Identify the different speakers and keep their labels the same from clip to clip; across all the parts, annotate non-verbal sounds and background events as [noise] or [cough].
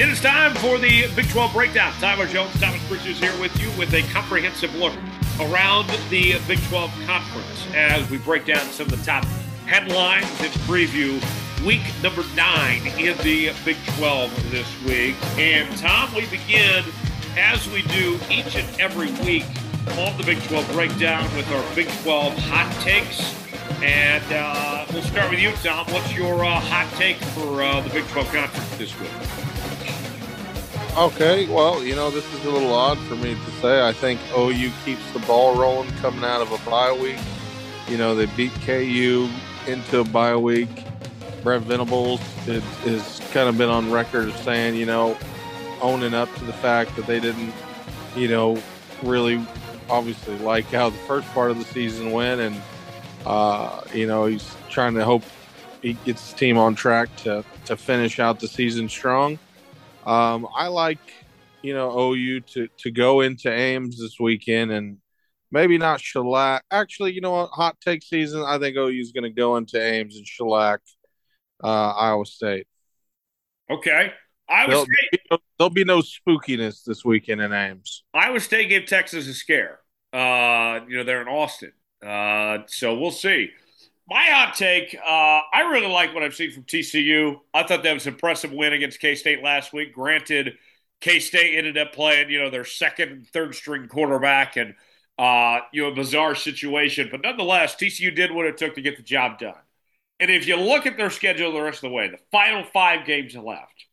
Speaker 1: It is time for the Big 12 breakdown. Tyler Jones, Thomas Bridges here with you with a comprehensive look around the Big 12 conference as we break down some of the top headlines and preview week number nine in the Big 12 this week. And Tom, we begin as we do each and every week on the Big 12 breakdown with our Big 12 hot takes. And uh, we'll start with you, Tom. What's your uh, hot take for uh, the Big 12 conference this week?
Speaker 2: Okay, well, you know, this is a little odd for me to say. I think OU keeps the ball rolling coming out of a bye week. You know, they beat KU into a bye week. Brent Venables has kind of been on record as saying, you know, owning up to the fact that they didn't, you know, really obviously like how the first part of the season went. And, uh, you know, he's trying to hope he gets his team on track to, to finish out the season strong. Um, I like, you know, OU to to go into Ames this weekend and maybe not shellac. Actually, you know what? Hot take season. I think OU is going to go into Ames and shellac uh, Iowa State.
Speaker 1: Okay. Iowa
Speaker 2: there'll,
Speaker 1: State.
Speaker 2: Be no, there'll be no spookiness this weekend in Ames.
Speaker 1: Iowa State gave Texas a scare. Uh, you know, they're in Austin. Uh, so we'll see. My hot take, uh, I really like what I've seen from TCU. I thought that was an impressive win against K State last week. Granted, K State ended up playing, you know, their second and third string quarterback and, uh, you know, a bizarre situation. But nonetheless, TCU did what it took to get the job done. And if you look at their schedule the rest of the way, the final five games left,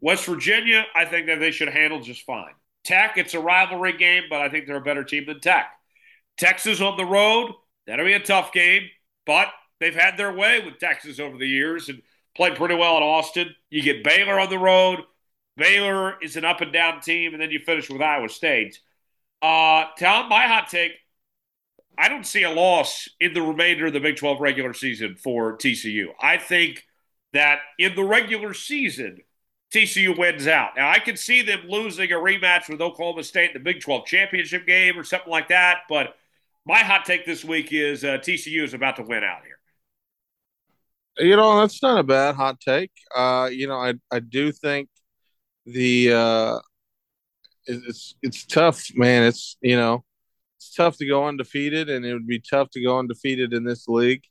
Speaker 1: West Virginia, I think that they should handle just fine. Tech, it's a rivalry game, but I think they're a better team than Tech. Texas on the road, that'll be a tough game, but they've had their way with Texas over the years and played pretty well in Austin. You get Baylor on the road. Baylor is an up and down team, and then you finish with Iowa State. Uh, Tom, my hot take I don't see a loss in the remainder of the Big 12 regular season for TCU. I think that in the regular season, TCU wins out. Now, I can see them losing a rematch with Oklahoma State in the Big 12 championship game or something like that, but my hot take this week is uh, TCU is about to win out here.
Speaker 2: You know, that's not a bad hot take. Uh, you know, I I do think the uh, it's it's tough, man. It's you know, it's tough to go undefeated, and it would be tough to go undefeated in this league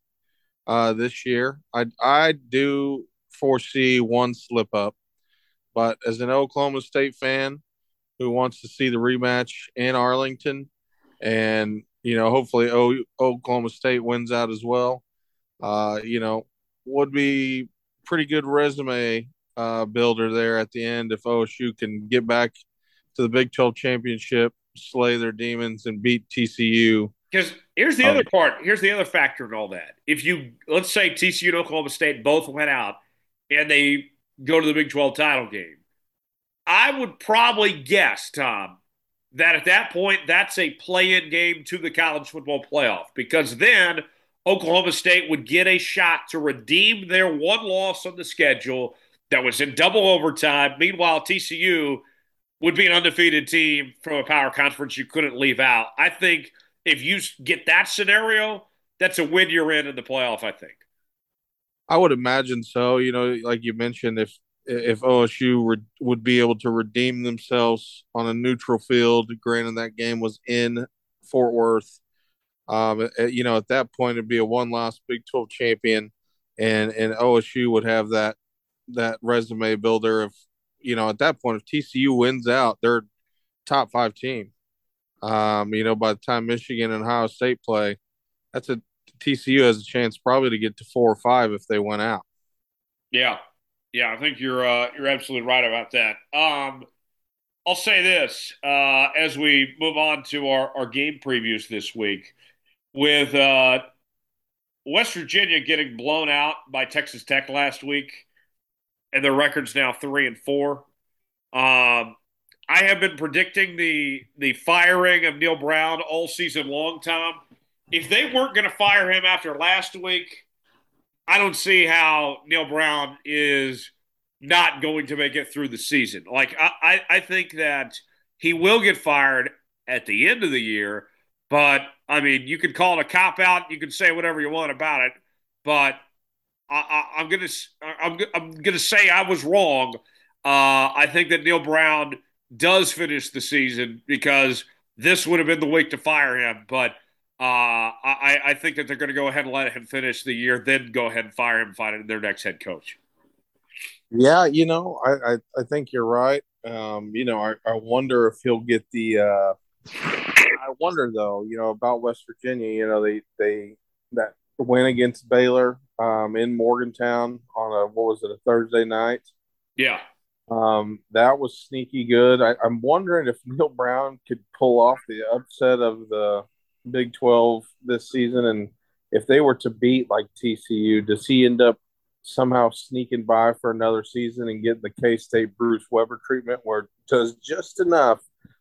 Speaker 2: uh, this year. I I do foresee one slip up, but as an Oklahoma State fan who wants to see the rematch in Arlington, and you know, hopefully o- Oklahoma State wins out as well. Uh, you know, would be pretty good resume uh, builder there at the end if OSU can get back to the Big 12 championship, slay their demons, and beat TCU.
Speaker 1: Because here's the um, other part. Here's the other factor in all that. If you let's say TCU and Oklahoma State both went out and they go to the Big 12 title game, I would probably guess, Tom, that at that point that's a play-in game to the college football playoff because then Oklahoma State would get a shot to redeem their one loss on the schedule that was in double overtime. Meanwhile, TCU would be an undefeated team from a power conference you couldn't leave out. I think if you get that scenario, that's a win you're in in the playoff, I think.
Speaker 2: I would imagine so. You know, like you mentioned, if if OSU re- would be able to redeem themselves on a neutral field, granted that game was in Fort Worth, um, you know, at that point, it'd be a one-loss Big Twelve champion, and and OSU would have that that resume builder If you know, at that point, if TCU wins out, they're top five team. Um, you know, by the time Michigan and Ohio State play, that's a TCU has a chance probably to get to four or five if they went out.
Speaker 1: Yeah, yeah, I think you're uh, you're absolutely right about that. Um, I'll say this uh, as we move on to our, our game previews this week with uh, West Virginia getting blown out by Texas Tech last week, and their record's now three and four. Um, I have been predicting the the firing of Neal Brown all season long, Tom. If they weren't going to fire him after last week, I don't see how Neal Brown is not going to make it through the season. Like I, I, I think that he will get fired at the end of the year, but I mean, you could call it a cop out. You can say whatever you want about it, but I, am gonna I'm, I'm gonna say I was wrong. Uh, I think that Neal Brown does finish the season because this would have been the week to fire him. But uh, I, I, think that they're going to go ahead and let him finish the year, then go ahead and fire him find their next head coach.
Speaker 2: Yeah, you know, I, I, I think you're right. Um, you know, I, I wonder if he'll get the. Uh, I wonder though, you know, about West Virginia. You know, they they that win against Baylor um, in Morgantown on a what was it a Thursday night?
Speaker 1: Yeah,
Speaker 2: um, that was sneaky good. I, I'm wondering if [laughs] Neal Brown could pull off the upset of the Big Twelve this season, and if they were to beat like TCU, does he end up somehow sneaking by for another season and getting the K State Bruce Weber treatment, where it does just enough,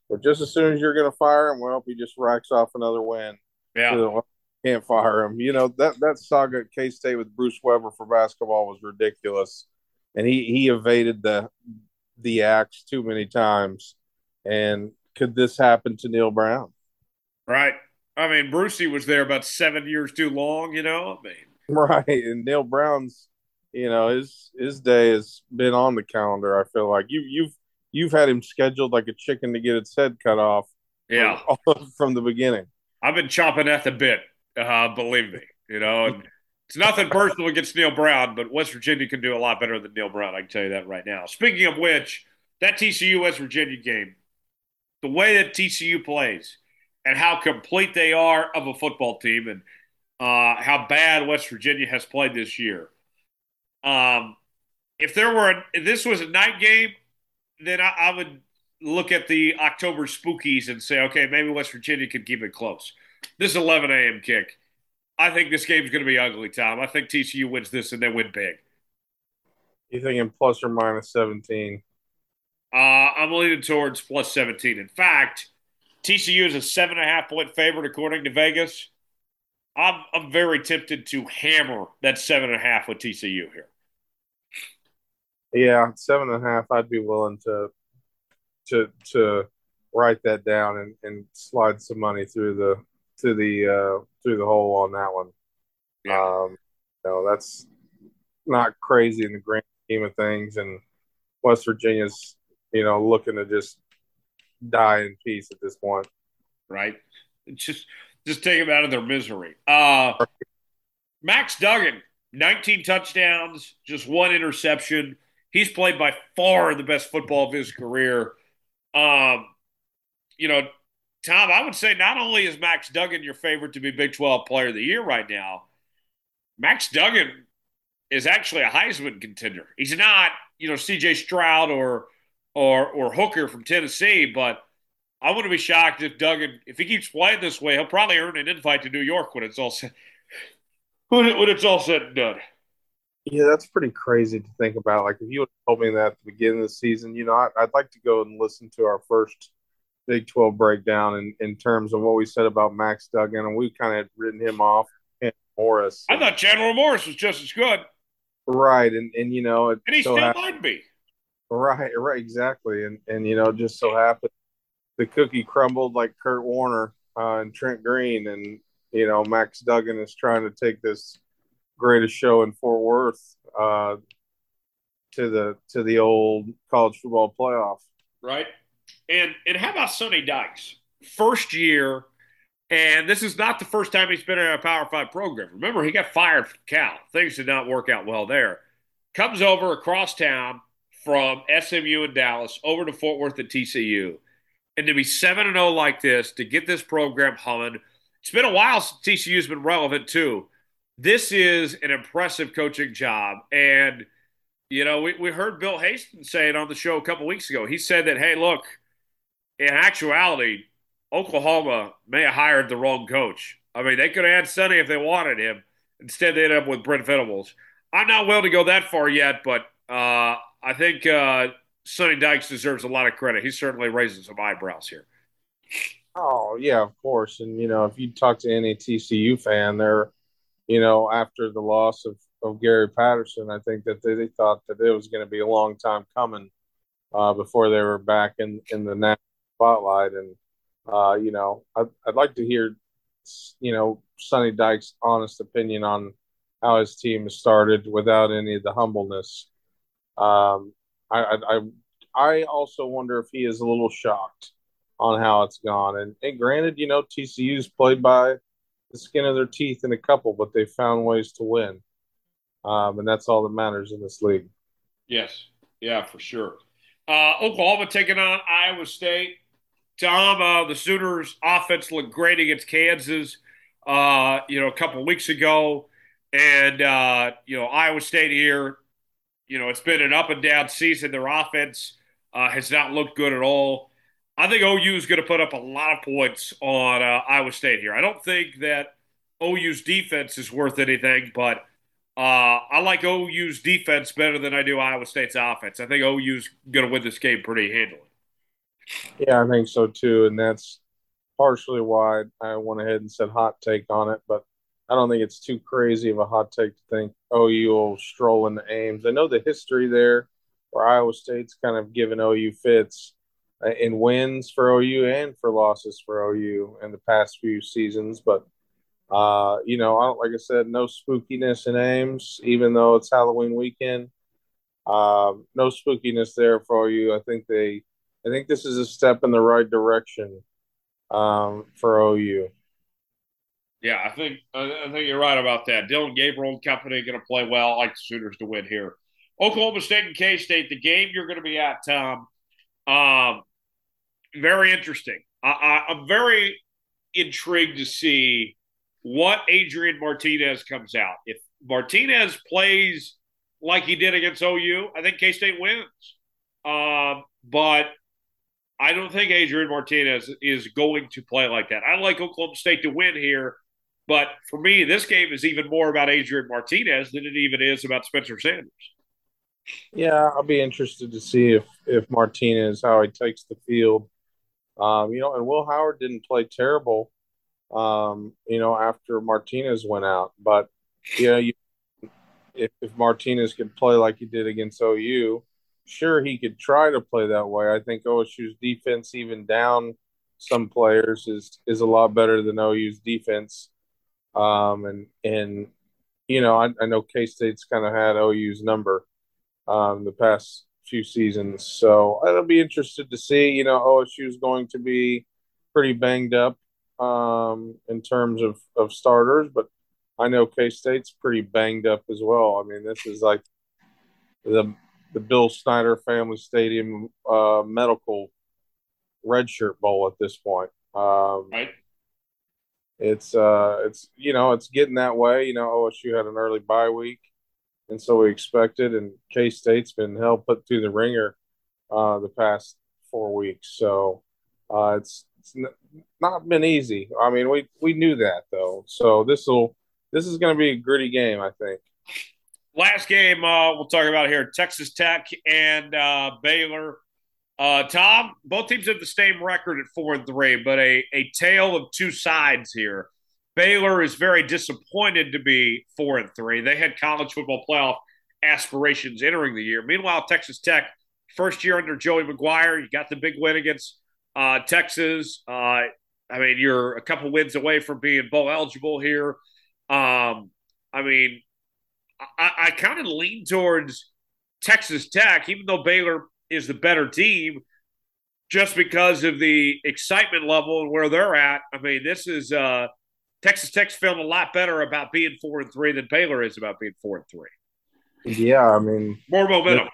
Speaker 2: or just as soon as you're going to fire him, well, he just racks off another win.
Speaker 1: Yeah. So,
Speaker 2: can't fire him. You know that that saga at K State with Bruce Weber for basketball was ridiculous, and he he evaded the the axe too many times. And could this happen to Neal Brown?
Speaker 1: Right. I mean, Brucey was there about seven years too long. You know, I mean, [laughs]
Speaker 2: right. And Neal Brown's you know his his day has been on the calendar. I feel like you you've you've had him scheduled like a chicken to get its head cut off.
Speaker 1: Yeah, [laughs]
Speaker 2: from, from the beginning.
Speaker 1: I've been chopping at the bit. Uh, believe me, you know. And it's nothing personal against Neal Brown, but West Virginia can do a lot better than Neal Brown. I can tell you that right now. Speaking of which, that TCU West Virginia game, the way that TCU plays and how complete they are of a football team, and uh, how bad West Virginia has played this year um, if there were, a, if this was a night game, then I, I would look at the October Spookies and say, okay, maybe West Virginia could keep it close. This 11 a.m. kick. I think this game's going to be ugly, Tom. I think TCU wins this and they win big.
Speaker 2: You thinking plus or minus 17?
Speaker 1: Uh, I'm leaning towards plus 17. In fact, TCU is a seven and a half point favorite according to Vegas. I'm, I'm very tempted to hammer that seven and a half with TCU here.
Speaker 2: Yeah, seven and a half. I'd be willing to to to write that down and, and slide some money through the to the uh, through the hole on that one. Yeah. Um, no, that's not crazy in the grand scheme of things, and West Virginia's you know looking to just die in peace at this point.
Speaker 1: Right. Just just take them out of their misery. Uh, Max Duggan, 19 touchdowns, just one interception he's played by far the best football of his career. Um, you know, Tom, I would say not only is Max Duggan your favorite to be Big 12 player of the year right now, Max Duggan is actually a Heisman contender. He's not, you know, CJ Stroud or or or Hooker from Tennessee, but I wouldn't be shocked if Duggan, if he keeps playing this way, he'll probably earn an invite to New York when it's all said [laughs] when, it, when it's all said and done.
Speaker 2: Yeah, that's pretty crazy to think about. Like, if you would have told me that at the beginning of the season, you know, I, would like to go and listen to our first Big 12 breakdown in, in terms of what we said about Max Duggan, and we kind of written him off. And Morris.
Speaker 1: I thought Chandler Morris was just as good.
Speaker 2: Right. And, and you know,
Speaker 1: and he so still happened, might be.
Speaker 2: Right, right, exactly. And, and, you know, just so happened the cookie crumbled like Kurt Warner uh, and Trent Green. And, you know, Max Duggan is trying to take this greatest show in Fort Worth uh, to the to the old college football playoff.
Speaker 1: Right. And and how about Sonny Dykes? First year, and this is not the first time he's been in a Power Five program. Remember, he got fired from Cal. Things did not work out well there. Comes over across town from SMU in Dallas over to Fort Worth at TCU. And to be 7 0 like this, to get this program humming, it's been a while since TCU's been relevant too this is an impressive coaching job. And, you know, we, we heard Bill Hastings say it on the show a couple weeks ago. He said that, hey, look, in actuality, Oklahoma may have hired the wrong coach. I mean, they could have had Sonny if they wanted him. Instead, they ended up with Brent Venables. I'm not willing to go that far yet, but uh, I think uh, Sonny Dykes deserves a lot of credit. He's certainly raising some eyebrows here.
Speaker 2: Oh yeah, of course. And you know, if you talk to any TCU fan, they're you know, after the loss of, of Gary Patterson, I think that they, they thought that it was going to be a long time coming uh, before they were back in, in the national spotlight. And, uh, you know, I'd, I'd like to hear, you know, Sonny Dykes' honest opinion on how his team has started without any of the humbleness. Um, I, I I also wonder if he is a little shocked on how it's gone. And, and granted, you know, TCU's played by the skin of their teeth in a couple, but they found ways to win. Um, and that's all that matters in this league.
Speaker 1: Yes. Yeah, for sure. Uh, Oklahoma taking on Iowa State. Tom, uh, the Sooners' offense looked great against Kansas, uh, you know, a couple weeks ago. And, uh, you know, Iowa State here, you know, it's been an up and down season. Their offense uh, has not looked good at all. I think OU is going to put up a lot of points on uh, Iowa State here. I don't think that OU's defense is worth anything, but uh, I like OU's defense better than I do Iowa State's offense. I think OU's going to win this game pretty handily.
Speaker 2: Yeah, I think so too, and that's partially why I went ahead and said hot take on it. But I don't think it's too crazy of a hot take to think OU will stroll into Ames. I know the history there, where Iowa State's kind of given OU fits in wins for OU and for losses for OU in the past few seasons. But uh, you know, I like I said, no spookiness in Ames, even though it's Halloween weekend. Um, no spookiness there for OU. I think they, I think this is a step in the right direction um, for OU.
Speaker 1: Yeah, I think I think you're right about that. Dillon Gabriel and company going to play well. I like the Sooners to win here. Oklahoma State and K State, the game you're going to be at, Tom. Um, very interesting. I, I'm very intrigued to see what Adrian Martinez comes out. If Martinez plays like he did against OU, I think K State wins. Um, but I don't think Adrian Martinez is going to play like that. I like Oklahoma State to win here, but for me, this game is even more about Adrian Martinez than it even is about Spencer Sanders.
Speaker 2: Yeah, I'll be interested to see if if Martinez how he takes the field. Um, you know, and Will Howard didn't play terrible. Um, you know, after Martinez went out, but yeah, you, if if Martinez could play like he did against OU, sure he could try to play that way. I think OSU's defense, even down some players, is is a lot better than OU's defense. Um, and and you know, I, I know K State's kind of had OU's number um, the past few seasons. So I'll be interested to see. You know, OSU is going to be pretty banged up um, in terms of, of starters, but I know K State's pretty banged up as well. I mean, this is like the the Bill Snyder Family Stadium uh, Medical Redshirt Bowl at this point. Um,
Speaker 1: right.
Speaker 2: It's uh, it's you know, it's getting that way. You know, OSU had an early bye week and so we expected. And K State's been hell put through the ringer uh, the past four weeks, so uh, it's it's not been easy. I mean, we we knew that though, so this will this is going to be a gritty game, I think.
Speaker 1: Last game uh, we'll talk about here: Texas Tech and uh, Baylor. Uh, Tom, both teams have the same record at four and three, but a, a tale of two sides here. Baylor is very disappointed to be four and three. They had college football playoff aspirations entering the year. Meanwhile, Texas Tech, first year under Joey McGuire, you got the big win against uh, Texas. Uh, I mean, you're a couple wins away from being bowl eligible here. Um, I mean, I, I kind of lean towards Texas Tech, even though Baylor is the better team, just because of the excitement level and where they're at. I mean, this is. Uh, Texas Tech's feeling a lot better about being four and three than Baylor is about being four and three.
Speaker 2: Yeah, I mean
Speaker 1: more momentum.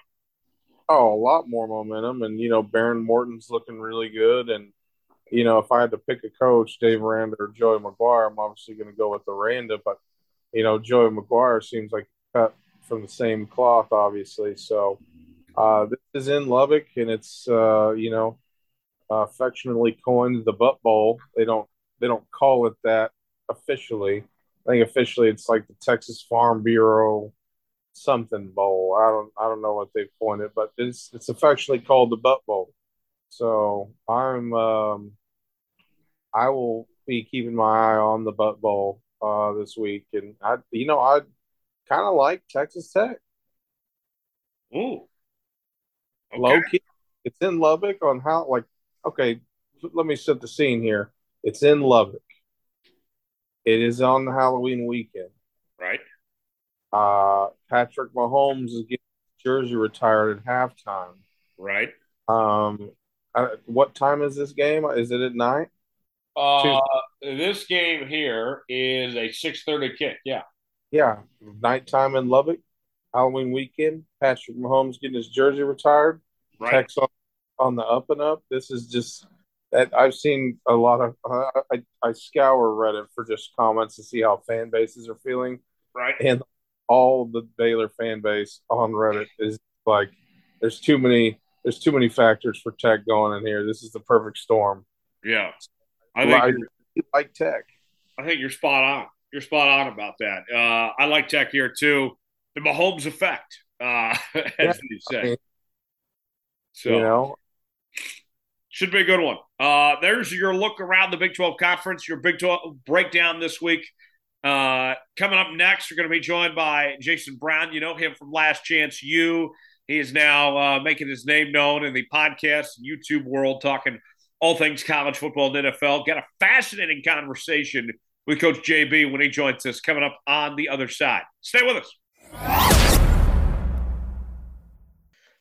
Speaker 2: Oh, a lot more momentum, and you know Behren Morton's looking really good, and you know if I had to pick a coach, Dave Aranda or Joey McGuire, I'm obviously going to go with the Aranda, but you know Joey McGuire seems like cut from the same cloth, obviously. So uh, this is in Lubbock, and it's uh, you know affectionately coined the Butt Bowl. They don't they don't call it that officially. I think officially it's like the Texas Farm Bureau something bowl. I don't I don't know what they've pointed, but it's it's affectionately called the Butt Bowl. So I'm um, I will be keeping my eye on the Butt Bowl uh, this week, and I you know I kind of like Texas Tech.
Speaker 1: Ooh,
Speaker 2: okay. low key, it's in Lubbock. On how like okay, let me set the scene here. It's in Lubbock. It is on the Halloween weekend.
Speaker 1: Right.
Speaker 2: Uh, Patrick Mahomes is getting jersey retired at halftime.
Speaker 1: Right.
Speaker 2: Um, I, what time is this game? Is it at night?
Speaker 1: Uh, this game here is a six thirty kick. Yeah.
Speaker 2: Yeah, nighttime in Lubbock, Halloween weekend. Patrick Mahomes getting his jersey retired.
Speaker 1: Right.
Speaker 2: On, on the up and up. This is just I've seen a lot of. Uh, I I scour Reddit for just comments to see how fan bases are feeling,
Speaker 1: Right.
Speaker 2: and all the Baylor fan base on Reddit is like, there's too many. There's too many factors for Tech going in here. This is the perfect storm.
Speaker 1: Yeah. I think
Speaker 2: I
Speaker 1: you're-
Speaker 2: like Tech.
Speaker 1: I think you're spot on. You're spot on about that. Uh, I like Tech here too. The Mahomes effect, uh, [laughs] as
Speaker 2: Yeah,
Speaker 1: you say.
Speaker 2: I mean,
Speaker 1: so
Speaker 2: you know,
Speaker 1: should be a good one. Uh, there's your look around the Big 12 conference, your Big 12 breakdown this week. Uh, coming up next, you're going to be joined by Jason Brown. You know him from Last Chance U. He is now uh, making his name known in the podcast and YouTube world, talking all things college football and NFL. Got a fascinating conversation with Coach JB when he joins us coming up on the other side. Stay with us.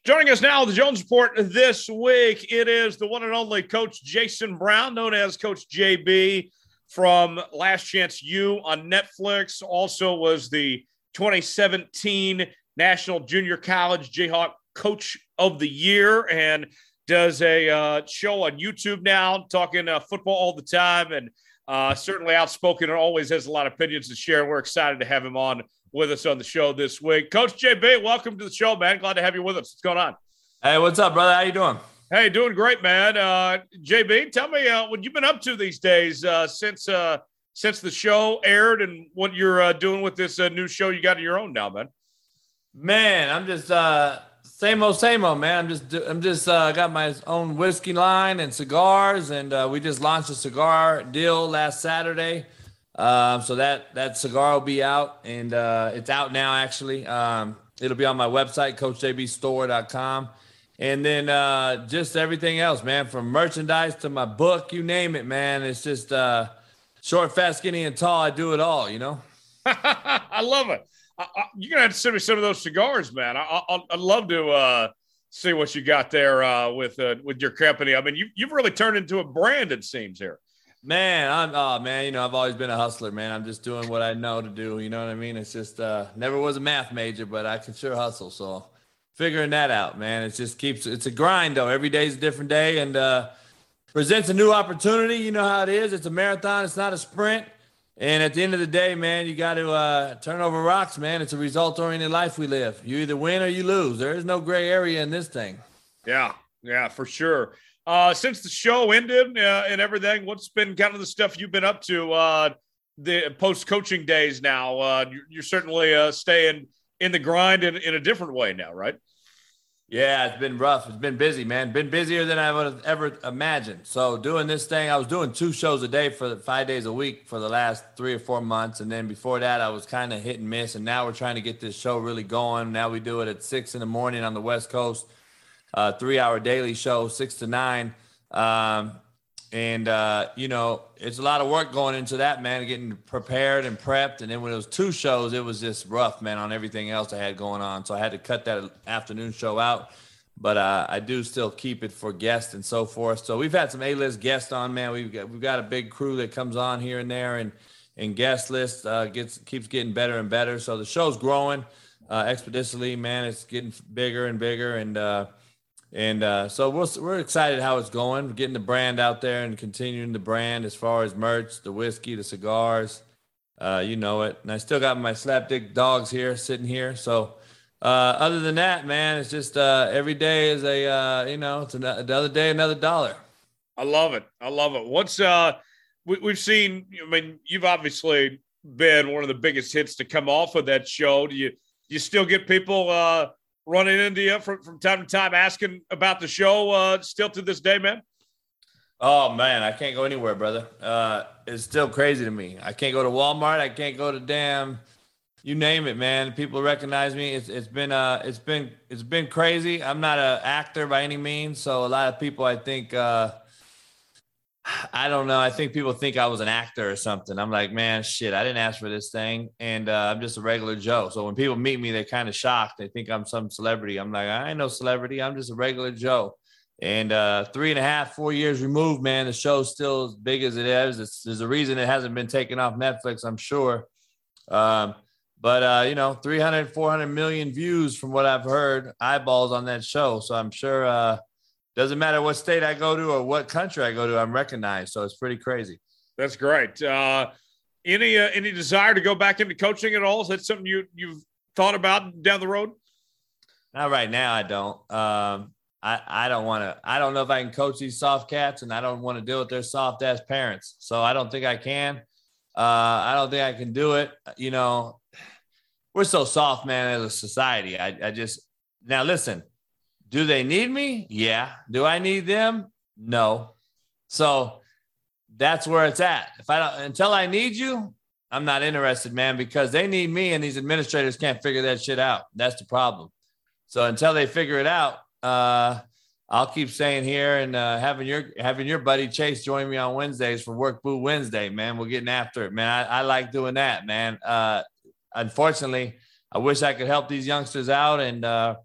Speaker 1: Joining us now, the Jones Report this week, it is the one and only Coach Jason Brown, known as Coach JB from Last Chance U on Netflix. Also was the 2017 National Junior College Jayhawk Coach of the Year and does a uh, show on YouTube now, talking uh, football all the time and uh, certainly outspoken and always has a lot of opinions to share. We're excited to have him on with us on the show this week. Coach JB, welcome to the show, man. Glad to have you with us. What's going on?
Speaker 3: Hey, what's up, brother? How you doing?
Speaker 1: Hey, doing great, man. Uh, JB, tell me uh, what you've been up to these days uh, since uh, since the show aired, and what you're uh, doing with this uh, new show you got of your own now, man.
Speaker 3: Man, I'm just uh same old same old man. I'm just I'm just uh got my own whiskey line and cigars and uh, we just launched a cigar deal last Saturday. Um so that that cigar will be out and uh it's out now actually. Um it'll be on my website coachjbstore.com. And then uh just everything else, man, from merchandise to my book, you name it, man. It's just uh short, fast, skinny and tall. I do it all, you know. [laughs]
Speaker 1: I love it. I, I, you're gonna have to send me some of those cigars, man. I, I'd love to uh, see what you got there uh, with uh, with your company. I mean, you you've really turned into a brand. It seems here.
Speaker 3: Man, I'm oh man, you know, I've always been a hustler, man. I'm just doing what I know to do, you know what I mean? It's just uh never was a math major, but I can sure hustle. So figuring that out, man. It just keeps it's a grind though. Every day's a different day and uh presents a new opportunity. You know how it is. It's a marathon, it's not a sprint. And at the end of the day, man, you got to uh, turn over rocks, man. It's a result oriented life we live. You either win or you lose. There is no gray area in this thing.
Speaker 1: Yeah, yeah, for sure. Uh, since the show ended uh, and everything, what's been kind of the stuff you've been up to uh, the post coaching days now? Uh, you're, you're certainly uh, staying in the grind in, in a different way now, right?
Speaker 3: Yeah, it's been rough. It's been busy, man. Been busier than I would have ever imagined. So doing this thing, I was doing two shows a day for five days a week for the last three or four months, and then before that, I was kind of hit and miss. And now we're trying to get this show really going. Now we do it at six in the morning on the West Coast, uh, three-hour daily show, six to nine. Um, and uh, you know, it's a lot of work going into that, man. Getting prepared and prepped, and then when it was two shows, it was just rough, man, on everything else I had going on. So I had to cut that afternoon show out. But uh, I do still keep it for guests and so forth. So we've had some A-list guests on, man. We've got we've got a big crew that comes on here and there, and and guest list uh, gets keeps getting better and better. So the show's growing uh, expeditiously, man. It's getting bigger and bigger, and uh, and uh, so we're, we're excited how it's going, getting the brand out there and continuing the brand as far as merch, the whiskey, the cigars. Uh, you know it. And I still got my slapdick dogs here sitting here. So uh, other than that, man, it's just uh, every day is a, uh, you know, it's another day, another dollar.
Speaker 1: I love it. I love it. What's, uh, we, we've seen, I mean, you've obviously been one of the biggest hits to come off of that show. Do you, you still get people, uh, running into you from, from time to time asking about the show uh, still to this day, man?
Speaker 3: Oh man, I can't go anywhere, brother. Uh, it's still crazy to me. I can't go to Walmart. I can't go to damn, you name it, man. People recognize me. It's it's been uh it's been it's been crazy. I'm not an actor by any means, so a lot of people I think uh, I don't know. I think people think I was an actor or something. I'm like, man, shit, I didn't ask for this thing. And uh, I'm just a regular Joe. So when people meet me, they're kind of shocked. They think I'm some celebrity. I'm like, I ain't no celebrity. I'm just a regular Joe. And uh, three and a half, four years removed, man, the show's still as big as it is. It's, there's a reason it hasn't been taken off Netflix, I'm sure. Um, but, uh, you know, 300, 400 million views from what I've heard, eyeballs on that show. So I'm sure uh, doesn't matter what state I go to or what country I go to, I'm recognized. So it's pretty crazy.
Speaker 1: That's great. Uh, any uh, any desire to go back into coaching at all? Is that something you you've thought about down the road?
Speaker 3: Not right now. I don't. Um, I I don't want to. I don't know if I can coach these soft cats, and I don't want to deal with their soft ass parents. So I don't think I can. Uh, I don't think I can do it. You know, we're so soft, man, as a society. I, I just now listen. Do they need me? Yeah. Do I need them? No. So that's where it's at. If I don't, until I need you, I'm not interested, man, because they need me and these administrators can't figure that shit out. That's the problem. So until they figure it out, uh, I'll keep saying here and uh, having your having your buddy Chase join me on Wednesdays for Work Boo Wednesday, man. We're getting after it, man. I, I like doing that, man. Uh, unfortunately, I wish I could help these youngsters out and uh,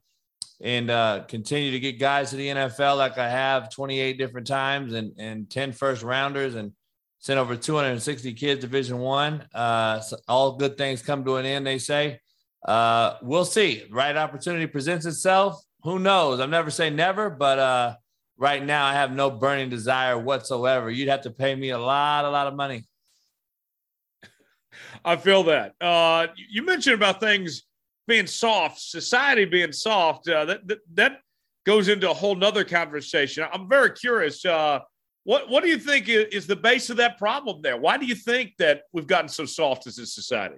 Speaker 3: and uh, continue to get guys to the NFL like I have 28 different times and, and 10 first rounders and sent over 260 kids division one. Uh, so all good things come to an end, they say. Uh, we'll see. Right opportunity presents itself. Who knows? I'm never say never, but uh, right now I have no burning desire whatsoever. You'd have to pay me a lot, a lot of money. [laughs]
Speaker 1: I feel that. Uh, you mentioned about things being soft, society being soft, uh, that, that, that goes into a whole nother conversation. I'm very curious. Uh, what what do you think is, is the base of that problem there? Why do you think that we've gotten so soft as a society?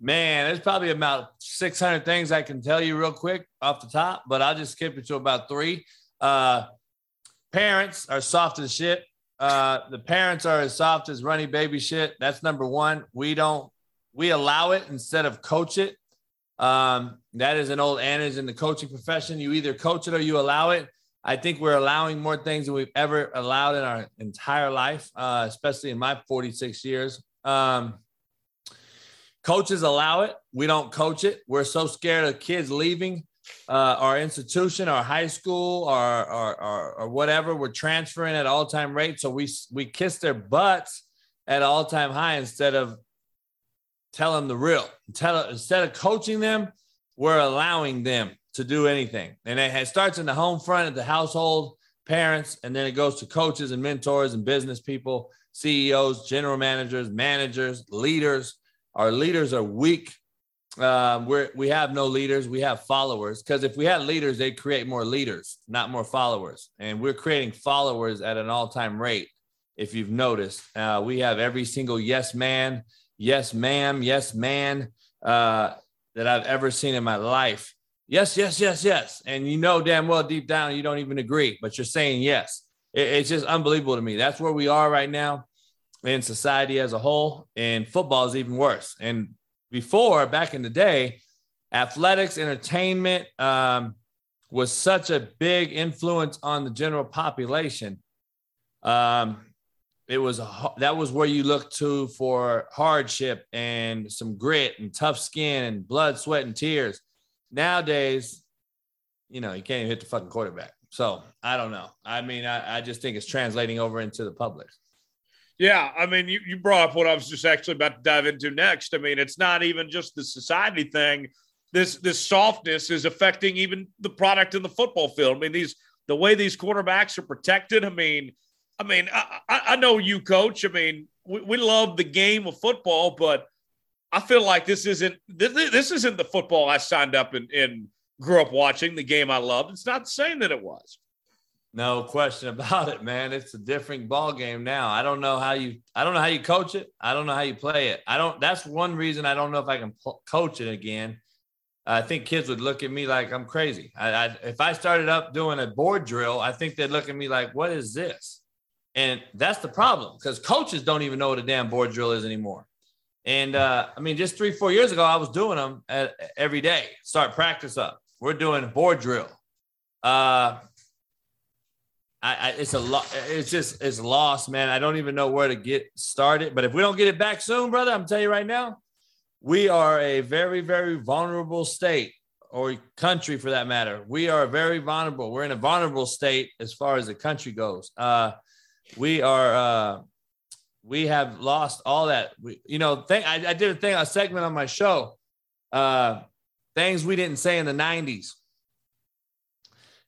Speaker 3: Man, there's probably about 600 things I can tell you real quick off the top, but I'll just skip it to about three. Uh, parents are soft as shit. Uh, the parents are as soft as runny baby shit. That's number one. We don't, we allow it instead of coach it. Um, that is an old adage in the coaching profession. You either coach it or you allow it. I think we're allowing more things than we've ever allowed in our entire life, uh, especially in my 46 years. Um, coaches allow it. We don't coach it. We're so scared of kids leaving uh, our institution, our high school, or, or, or, or whatever. We're transferring at all time rates. So we, we kiss their butts at all time high instead of tell them the real. Tell instead of coaching them, we're allowing them to do anything. And it starts in the home front at the household, parents, and then it goes to coaches and mentors and business people, CEOs, general managers, managers, leaders. Our leaders are weak. Um, we're, we have no leaders. We have followers. Because if we had leaders, they'd create more leaders, not more followers. And we're creating followers at an all time rate. If you've noticed, uh, we have every single yes man, yes, ma'am, yes, man, uh, that I've ever seen in my life. Yes, yes, yes, yes. And you know damn well deep down you don't even agree, but you're saying yes. It, it's just unbelievable to me. That's where we are right now in society as a whole. And football is even worse. And before, back in the day, athletics, entertainment um, was such a big influence on the general population. Um, it was a, that was where you looked to for hardship and some grit and tough skin and blood, sweat, and tears. Nowadays, you know, you can't even hit the fucking quarterback. So I don't know. I mean, I, I just think it's translating over into the public.
Speaker 1: Yeah, I mean, you, you brought up what I was just actually about to dive into next. I mean, it's not even just the society thing. This this softness is affecting even the product in the football field. I mean, these the way these quarterbacks are protected. I mean, I mean, I, I know you, coach. I mean, we, we love the game of football, but I feel like this isn't this, this isn't the football I signed up and, and grew up watching. The game I loved. It's not the same that it was.
Speaker 3: No question about it, man. It's a different ball game now. I don't know how you. I don't know how you coach it. I don't know how you play it. I don't. That's one reason I don't know if I can coach it again. I think kids would look at me like I'm crazy. I, I, if I started up doing a board drill, I think they'd look at me like, "What is this?" And that's the problem because coaches don't even know what a damn board drill is anymore. And uh, I mean, just three, four years ago, I was doing them at, every day. Start practice up. We're doing board drill. Uh, I, I it's a lot. It's just it's lost, man. I don't even know where to get started. But if we don't get it back soon, brother, I'm telling you right now, we are a very very vulnerable state or country for that matter. We are very vulnerable. We're in a vulnerable state as far as the country goes. Uh, we are. Uh, we have lost all that. We, you know, thing I, I did a thing, a segment on my show. Uh, things we didn't say in the '90s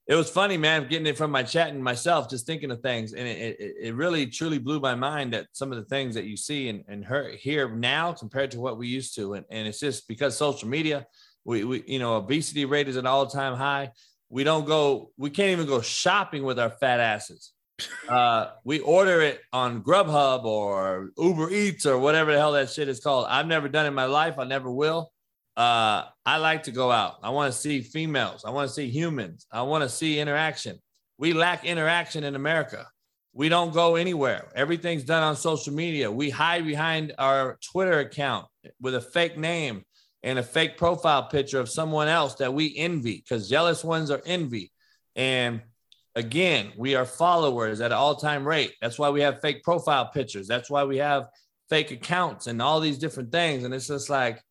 Speaker 3: it was funny, man, getting it from my chat and myself, just thinking of things. And it, it, it, really truly blew my mind that some of the things that you see and, and hear now compared to what we used to. And, and it's just because social media, we, we, you know, obesity rate is an all time high. We don't go, we can't even go shopping with our fat asses. Uh, we order it on Grubhub or Uber Eats or whatever the hell that shit is called. I've never done it in my life. I never will uh, I like to go out. I want to see females. I want to see humans. I want to see interaction. We lack interaction in America. We don't go anywhere. Everything's done on social media. We hide behind our Twitter account with a fake name and a fake profile picture of someone else that we envy because jealous ones are envy. And again, we are followers at an all time rate. That's why we have fake profile pictures. That's why we have fake accounts and all these different things. And it's just like,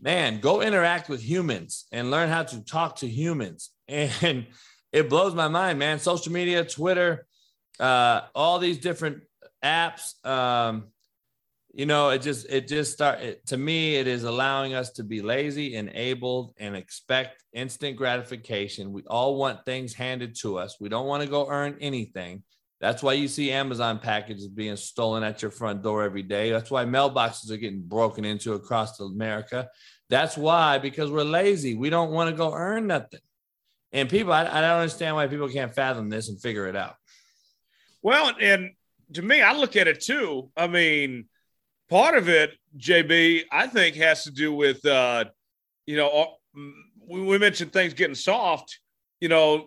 Speaker 3: man, go interact with humans and learn how to talk to humans. [laughs] And it blows my mind, man. Social media, Twitter, uh, all these different apps. Um, you know, it just it just start it, to me. It is allowing us to be lazy, enabled, and expect instant gratification. We all want things handed to us. We don't want to go earn anything. That's why you see Amazon packages being stolen at your front door every day. That's why mailboxes are getting broken into across America. That's why, because we're lazy. We don't want to go earn nothing. And people, I, I don't understand why people can't fathom this and figure it out.
Speaker 1: Well, and to me, I look at it too. I mean, part of it, JB, I think has to do with, uh, you know, we mentioned things getting soft. You know,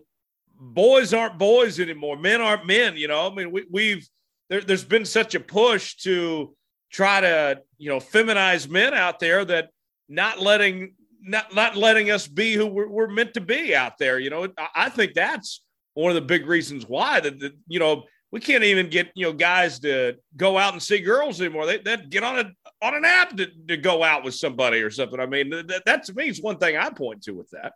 Speaker 1: boys aren't boys anymore. Men aren't men. You know, I mean, we, we've there, has been such a push to try to you know feminize men out there that not letting not not letting us be who we're, we're meant to be out there. You know, I, I think that's one of the big reasons why that you know we can't even get you know guys to go out and see girls anymore. They they get on a on an app to, to go out with somebody or something. I mean, that, that to me is one thing I point to with that.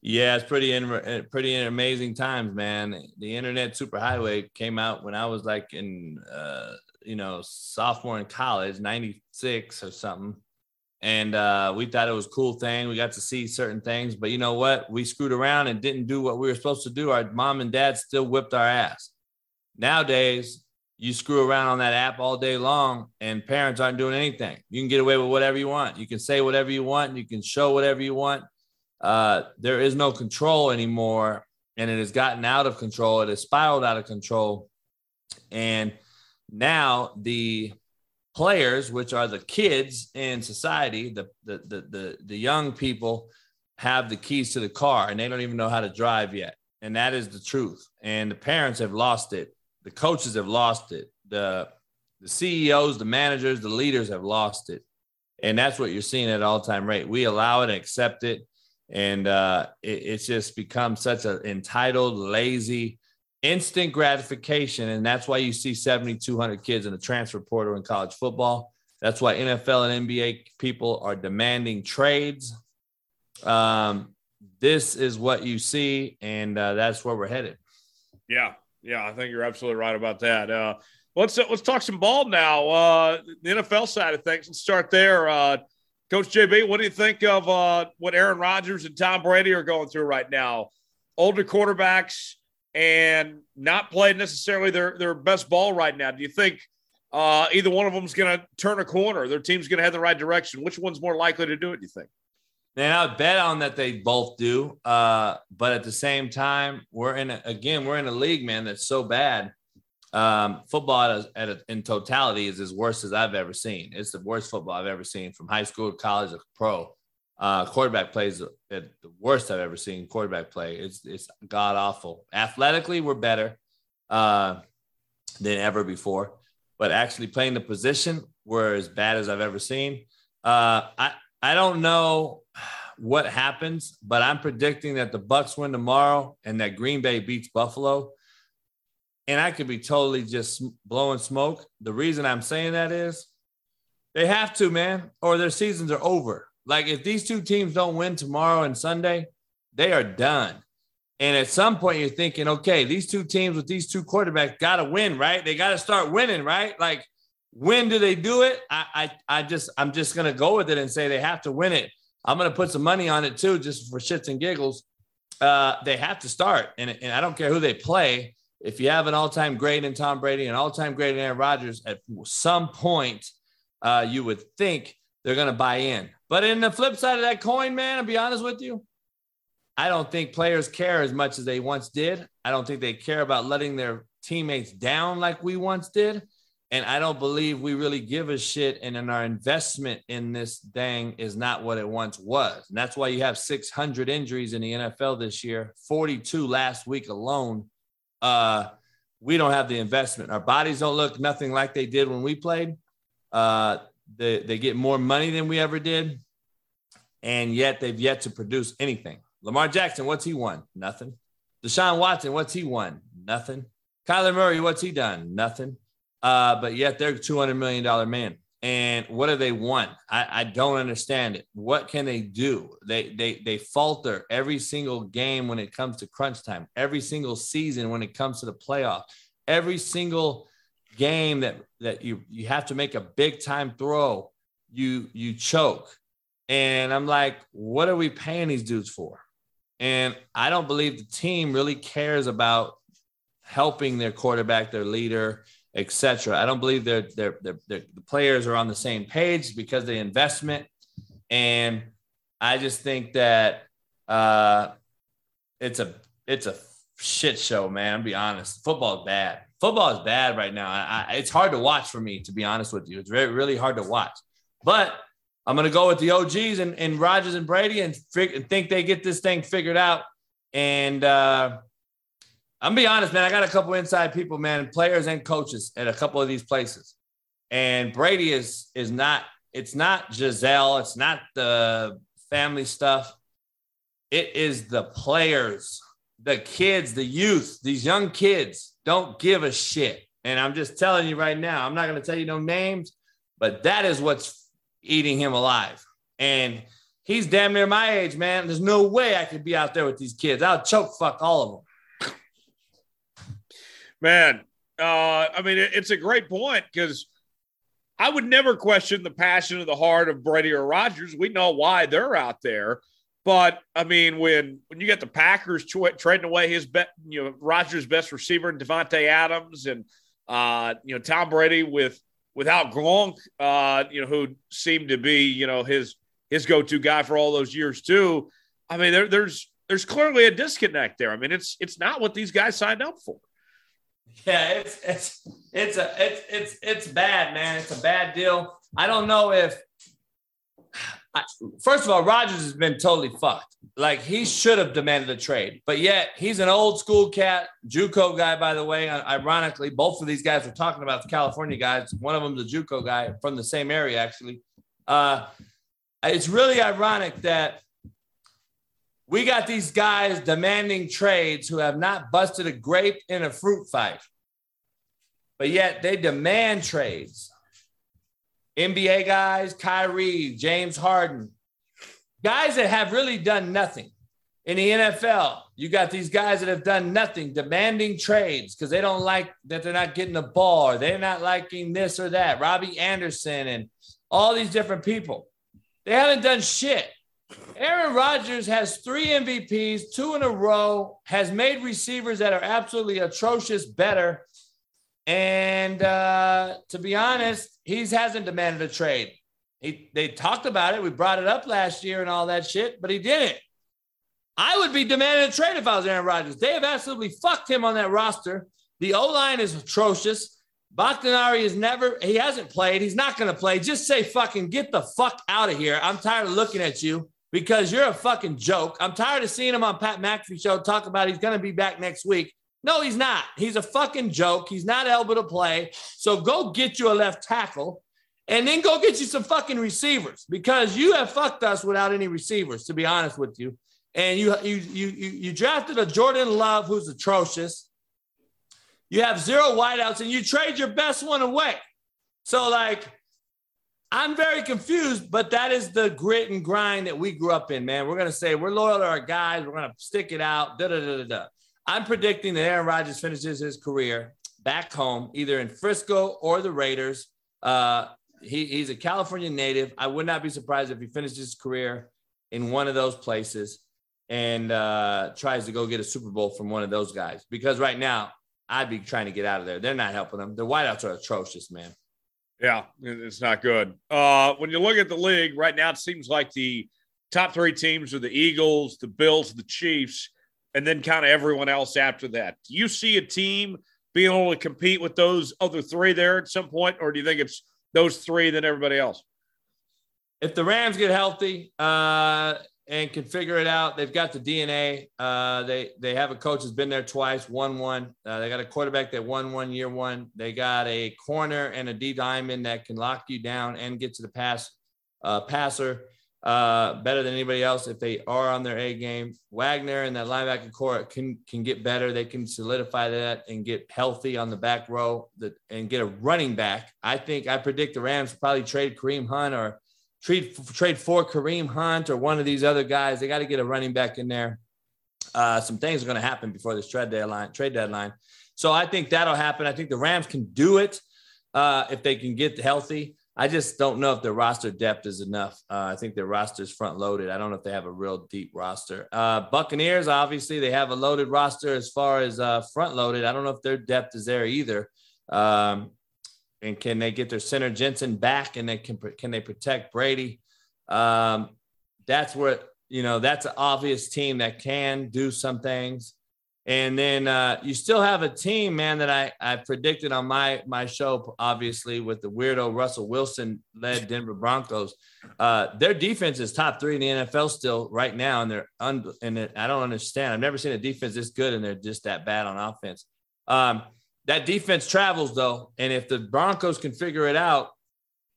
Speaker 3: Yeah, it's pretty in, pretty amazing times, man. The internet superhighway came out when I was like in uh, you know sophomore in college, ninety six or something, and uh, we thought it was a cool thing. We got to see certain things, but you know what? We screwed around and didn't do what we were supposed to do. Our mom and dad still whipped our ass. Nowadays, you screw around on that app all day long, and parents aren't doing anything. You can get away with whatever you want. You can say whatever you want. You can show whatever you want uh, there is no control anymore and it has gotten out of control. It has spiraled out of control. And now the players, which are the kids in society, the, the, the, the, the young people have the keys to the car and they don't even know how to drive yet. And that is the truth. And the parents have lost it. The coaches have lost it. The, the CEOs, the managers, the leaders have lost it. And that's what you're seeing at all time rate. We allow it and accept it and uh, it, it's just become such an entitled, lazy, instant gratification, and that's why you see 7,200 kids in the transfer portal in college football. That's why NFL and NBA people are demanding trades. Um, this is what you see, and uh, that's where we're headed.
Speaker 1: Yeah, yeah, I think you're absolutely right about that. Uh, let's uh, let's talk some ball now. Uh, the NFL side of things. Let's start there. Uh, Coach JB, what do you think of uh, what Aaron Rodgers and Tom Brady are going through right now? Older quarterbacks and not playing necessarily their, their best ball right now. Do you think uh, either one of them is going to turn a corner? Their team's going to head the right direction. Which one's more likely to do it, do you think?
Speaker 3: Man, I would bet on that they both do. Uh, but at the same time, we're in a, again, we're in a league, man, that's so bad um, football at a, at a, in totality is as worst as I've ever seen. It's the worst football I've ever seen from high school to college to pro. Uh, quarterback plays at the worst I've ever seen. Quarterback play. It's it's god awful. Athletically, we're better uh, than ever before, but actually playing the position, we're as bad as I've ever seen. Uh, I I don't know what happens, but I'm predicting that the Bucs win tomorrow and that Green Bay beats Buffalo and I could be totally just blowing smoke. The reason I'm saying that is they have to, man, or their seasons are over. Like if these two teams don't win tomorrow and Sunday, they are done. And at some point, you're thinking, okay, these two teams with these two quarterbacks got to win, right? They got to start winning, right? Like, when do they do it? I, I, I just, I'm just gonna go with it and say they have to win it. I'm gonna put some money on it too, just for shits and giggles. Uh, they have to start, and, and I don't care who they play. If you have an all-time great in Tom Brady, an all-time great in Aaron Rodgers, at some point, uh, you would think they're gonna buy in. But in the flip side of that coin, man, I'll be honest with you, I don't think players care as much as they once did. I don't think they care about letting their teammates down like we once did. And I don't believe we really give a shit. And then our investment in this thing is not what it once was. And that's why you have 600 injuries in the NFL this year, 42 last week alone. Uh, we don't have the investment. Our bodies don't look nothing like they did when we played. Uh, they, they get more money than we ever did. And yet they've yet to produce anything. Lamar Jackson, what's he won? Nothing. Deshaun Watson, what's he won? Nothing. Kyler Murray, what's he done? Nothing. Uh, but yet they're $200 million man. And what do they want? I, I don't understand it. What can they do? They, they, they falter every single game when it comes to crunch time, every single season when it comes to the playoff, every single game that, that you, you have to make a big time throw, you, you choke. And I'm like, what are we paying these dudes for? And I don't believe the team really cares about helping their quarterback, their leader, etc. I don't believe they're, they're, they're, they're, the players are on the same page because of the investment. And I just think that uh, it's a it's a shit show, man. I'll be honest. Football is bad. Football is bad right now. I, I, it's hard to watch for me, to be honest with you. It's very, really hard to watch. But I'm going to go with the OGs and, and Rodgers and Brady and, fig- and think they get this thing figured out. And uh, I'm be honest, man. I got a couple inside people, man, players and coaches at a couple of these places. And Brady is is not. It's not Gisele. It's not the family stuff. It is the players, the kids, the youth. These young kids don't give a shit. And I'm just telling you right now. I'm not going to tell you no names, but that is what's eating him alive. And he's damn near my age, man. There's no way I could be out there with these kids. I'll choke fuck all of them.
Speaker 1: Man, uh, I mean, it, it's a great point because I would never question the passion of the heart of Brady or Rodgers. We know why they're out there. But I mean, when when you get the Packers tra- trading away his bet, you know, Rodgers' best receiver, Davante Adams, and uh, you know Tom Brady with without Gronk, uh, you know, who seemed to be, you know, his his go-to guy for all those years too. I mean, there, there's there's clearly a disconnect there. I mean, it's it's not what these guys signed up for.
Speaker 3: Yeah, it's it's it's a it's it's it's bad, man. It's a bad deal. I don't know if first of all, Rodgers has been totally fucked. Like he should have demanded a trade, but yet he's an old school cat, JUCO guy. By the way, ironically, both of these guys were talking about the California guys. One of them's a JUCO guy from the same area, actually. Uh, it's really ironic that we got these guys demanding trades who have not busted a grape in a fruit fight, but yet they demand trades. NBA guys, Kyrie, James Harden, guys that have really done nothing. In the NFL, you got these guys that have done nothing, demanding trades because they don't like that they're not getting the ball or they're not liking this or that. Robbie Anderson and all these different people. They haven't done shit. Aaron Rodgers has three MVPs, two in a row, has made receivers that are absolutely atrocious better. And uh, to be honest, he hasn't demanded a trade. He, they talked about it. We brought it up last year and all that shit, but he didn't. I would be demanding a trade if I was Aaron Rodgers. They have absolutely fucked him on that roster. The O line is atrocious. Bakhtiari is never, he hasn't played. He's not going to play. Just say fucking get the fuck out of here. I'm tired of looking at you because you're a fucking joke. I'm tired of seeing him on Pat McAfee show talk about he's going to be back next week. No, he's not. He's a fucking joke. He's not able to play. So go get you a left tackle and then go get you some fucking receivers because you have fucked us without any receivers, to be honest with you. And you you you you, you drafted a Jordan Love who's atrocious. You have zero wideouts and you trade your best one away. So, like, I'm very confused, but that is the grit and grind that we grew up in, man. We're to say we're loyal to our guys. We're to stick it out. Da, da, da, da, da. I'm predicting that Aaron Rodgers finishes his career back home, either in Frisco or the Raiders. Uh, he, he's a California native. I would not be surprised if he finishes his career in one of those places and uh, tries to go get a Super Bowl from one of those guys. Because right now, I'd be trying to get out of there. They're not helping them. The wideouts are atrocious, man.
Speaker 1: Yeah, it's not good. Uh, when you look at the league right now, it seems like the top three teams are the Eagles, the Bills, the Chiefs, and then kind of everyone else after that. Do you see a team being able to compete with those other three there at some point, or do you think it's those three than everybody else?
Speaker 3: If the Rams get healthy, uh, and can figure it out. They've got the DNA. Uh, they they have a coach that's been there twice, won one. Uh, they got a quarterback that won one year one. They got a corner and a D diamond that can lock you down and get to the pass uh, passer uh, better than anybody else if they are on their A game. Wagner and that linebacker core can can get better. They can solidify that and get healthy on the back row that, and get a running back. I think I predict the Rams probably trade Kareem Hunt or trade trade for Kareem Hunt or one of these other guys. They got to get a running back in there. Uh, some things are going to happen before this trade deadline. Trade deadline. So I think that'll happen. I think the Rams can do it uh, if they can get healthy. I just don't know if their roster depth is enough. Uh, I think their roster is front loaded. I don't know if they have a real deep roster. Uh, Buccaneers, obviously, they have a loaded roster as far as uh, front loaded. I don't know if their depth is there either. Um, and can they get their center Jensen back and they can can they protect Brady? Um, that's where you know that's an obvious team that can do some things. And then uh, you still have a team, man, that I, I predicted on my my show, obviously with the weirdo Russell Wilson led Denver Broncos. Uh, their defense is top three in the NFL still right now, and they're un- and I don't understand. I've never seen a defense this good, and they're just that bad on offense. Um, that defense travels though, and if the Broncos can figure it out,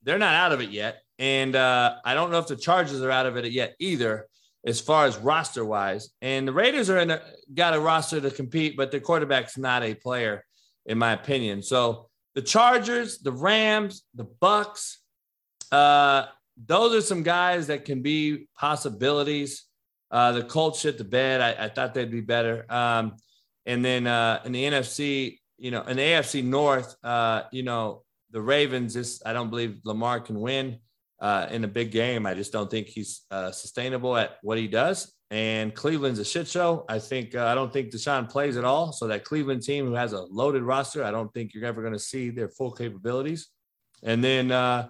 Speaker 3: they're not out of it yet. And uh, I don't know if the Chargers are out of it yet either, as far as roster wise. And the Raiders are in a, got a roster to compete, but their quarterback's not a player, in my opinion. So the Chargers, the Rams, the Bucs, uh, those are some guys that can be possibilities. Uh, the Colts shit the bed. I, I thought they'd be better. Um, and then uh, in the NFC, you know, in the AFC North, uh, you know, the Ravens, is, I don't believe Lamar can win uh, in a big game. I just don't think he's uh, sustainable at what he does. And Cleveland's a shit show. I think uh, I don't think Deshaun plays at all. So that Cleveland team who has a loaded roster, I don't think you're ever going to see their full capabilities. And then, uh,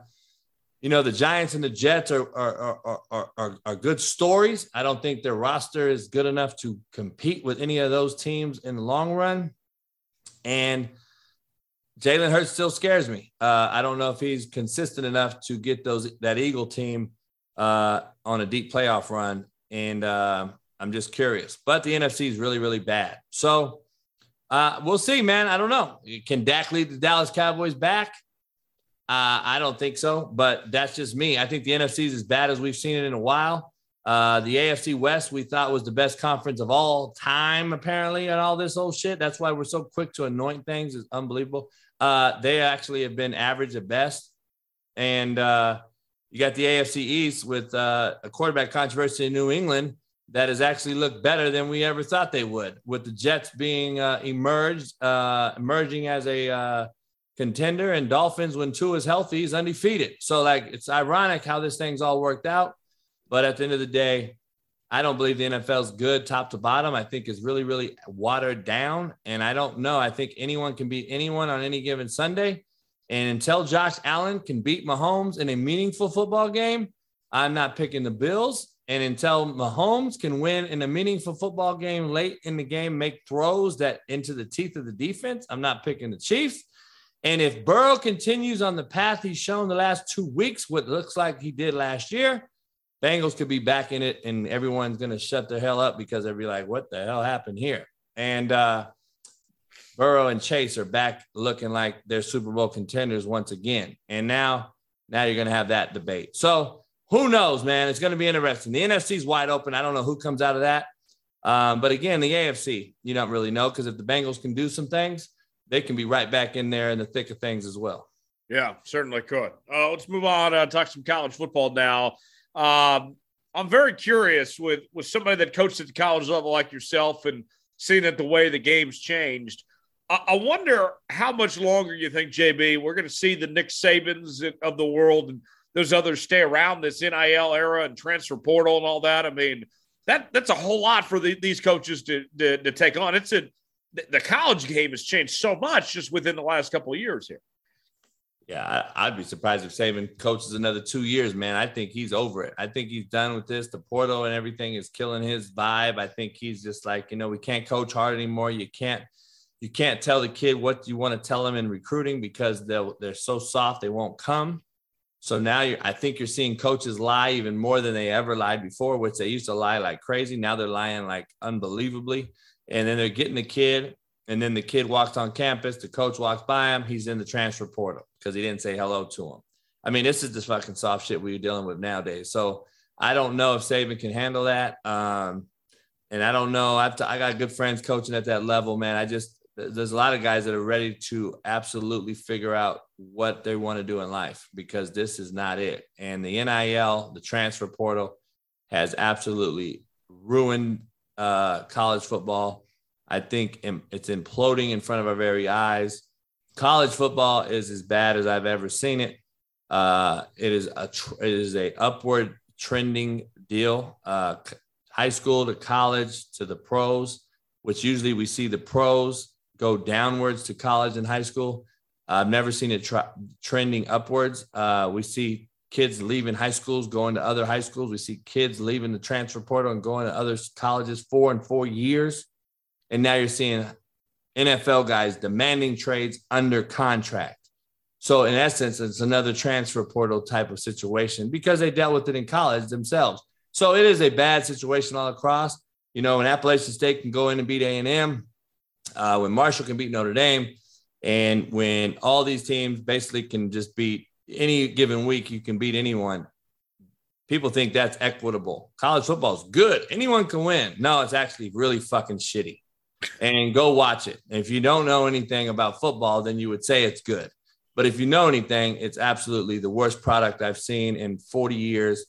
Speaker 3: you know, the Giants and the Jets are are, are are, are are good stories. I don't think their roster is good enough to compete with any of those teams in the long run. And Jalen Hurts still scares me. Uh, I don't know if he's consistent enough to get those that Eagle team uh, on a deep playoff run, and uh, I'm just curious. But the NFC is really, really bad. So uh, we'll see, man. I don't know. Can Dak lead the Dallas Cowboys back? Uh, I don't think so, but that's just me. I think the NFC is as bad as we've seen it in a while. Uh, the AFC West we thought was the best conference of all time, apparently, and all this old shit. That's why we're so quick to anoint things. It's unbelievable. Uh, they actually have been average at best. And uh, you got the AFC East with uh, a quarterback controversy in New England that has actually looked better than we ever thought they would, with the Jets being uh, emerged, uh, emerging as a uh, contender, and Dolphins when Tua is healthy, is undefeated. So like it's ironic how this thing's all worked out. But at the end of the day, I don't believe the NFL is good top to bottom. I think it's really, really watered down. And I don't know. I think anyone can beat anyone on any given Sunday. And until Josh Allen can beat Mahomes in a meaningful football game, I'm not picking the Bills. And until Mahomes can win in a meaningful football game late in the game, make throws that into the teeth of the defense, I'm not picking the Chiefs. And if Burrow continues on the path he's shown the last two weeks, what looks like he did last year, Bengals could be back in it and everyone's going to shut the hell up because they'll be like, what the hell happened here? And uh, Burrow and Chase are back looking like they're Super Bowl contenders once again. And now, now you're going to have that debate. So who knows, man? It's going to be interesting. The NFC is wide open. I don't know who comes out of that. Um, but again, the AFC, you don't really know because if the Bengals can do some things, they can be right back in there in the thick of things as well.
Speaker 1: Yeah, certainly could. Uh, let's move on. Uh, talk some college football now. Um, I'm very curious with with somebody that coached at the college level like yourself and seeing that the way the game's changed. I, I wonder how much longer you think, JB, we're going to see the Nick Sabans of the world and those others stay around this NIL era and transfer portal and all that. I mean, that that's a whole lot for the, these coaches to, to, to take on. It's a the college game has changed so much just within the last couple of years here.
Speaker 3: Yeah, I, would be surprised if Saban coaches another two years, man. I think he's over it. I think he's done with this. The portal and everything is killing his vibe. I think he's just like, you know, we can't coach hard anymore. You can't, you can't tell the kid what you want to tell them in recruiting because they'll they're so soft they won't come. So now you I think you're seeing coaches lie even more than they ever lied before, which they used to lie like crazy. Now they're lying like unbelievably. And then they're getting the kid and then the kid walks on campus, the coach walks by him, he's in the transfer portal because he didn't say hello to him. I mean, this is the fucking soft shit we're dealing with nowadays. So I don't know if Saban can handle that. Um, and I don't know. I've t- I got good friends coaching at that level, man. I just there's a lot of guys that are ready to absolutely figure out what they want to do in life because this is not it. And the NIL, the transfer portal, has absolutely ruined uh, college football. I think it's imploding in front of our very eyes. College football is as bad as I've ever seen it. Uh, it is a it is a upward trending deal. Uh, high school to college to the pros, which usually we see the pros go downwards to college and high school. I've never seen it tra- trending upwards. Uh, we see kids leaving high schools, going to other high schools. We see kids leaving the transfer portal and going to other colleges four and four years. And now you're seeing NFL guys demanding trades under contract. So, in essence, it's another transfer portal type of situation because they dealt with it in college themselves. So, it is a bad situation all across. You know, when Appalachian State can go in and beat A&M, uh, when Marshall can beat Notre Dame, and when all these teams basically can just beat any given week, you can beat anyone. People think that's equitable. College football is good. Anyone can win. No, it's actually really fucking shitty and go watch it. If you don't know anything about football, then you would say it's good. But if you know anything, it's absolutely the worst product I've seen in 40 years.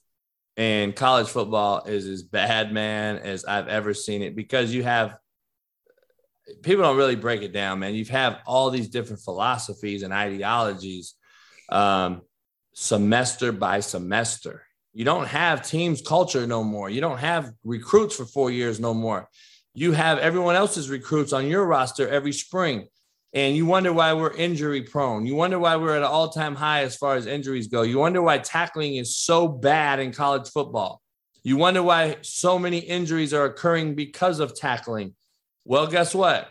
Speaker 3: And college football is as bad, man, as I've ever seen it because you have people don't really break it down, man. You have all these different philosophies and ideologies um, semester by semester. You don't have teams culture no more. You don't have recruits for four years no more you have everyone else's recruits on your roster every spring and you wonder why we're injury prone. You wonder why we're at an all time high as far as injuries go. You wonder why tackling is so bad in college football. You wonder why so many injuries are occurring because of tackling. Well, guess what?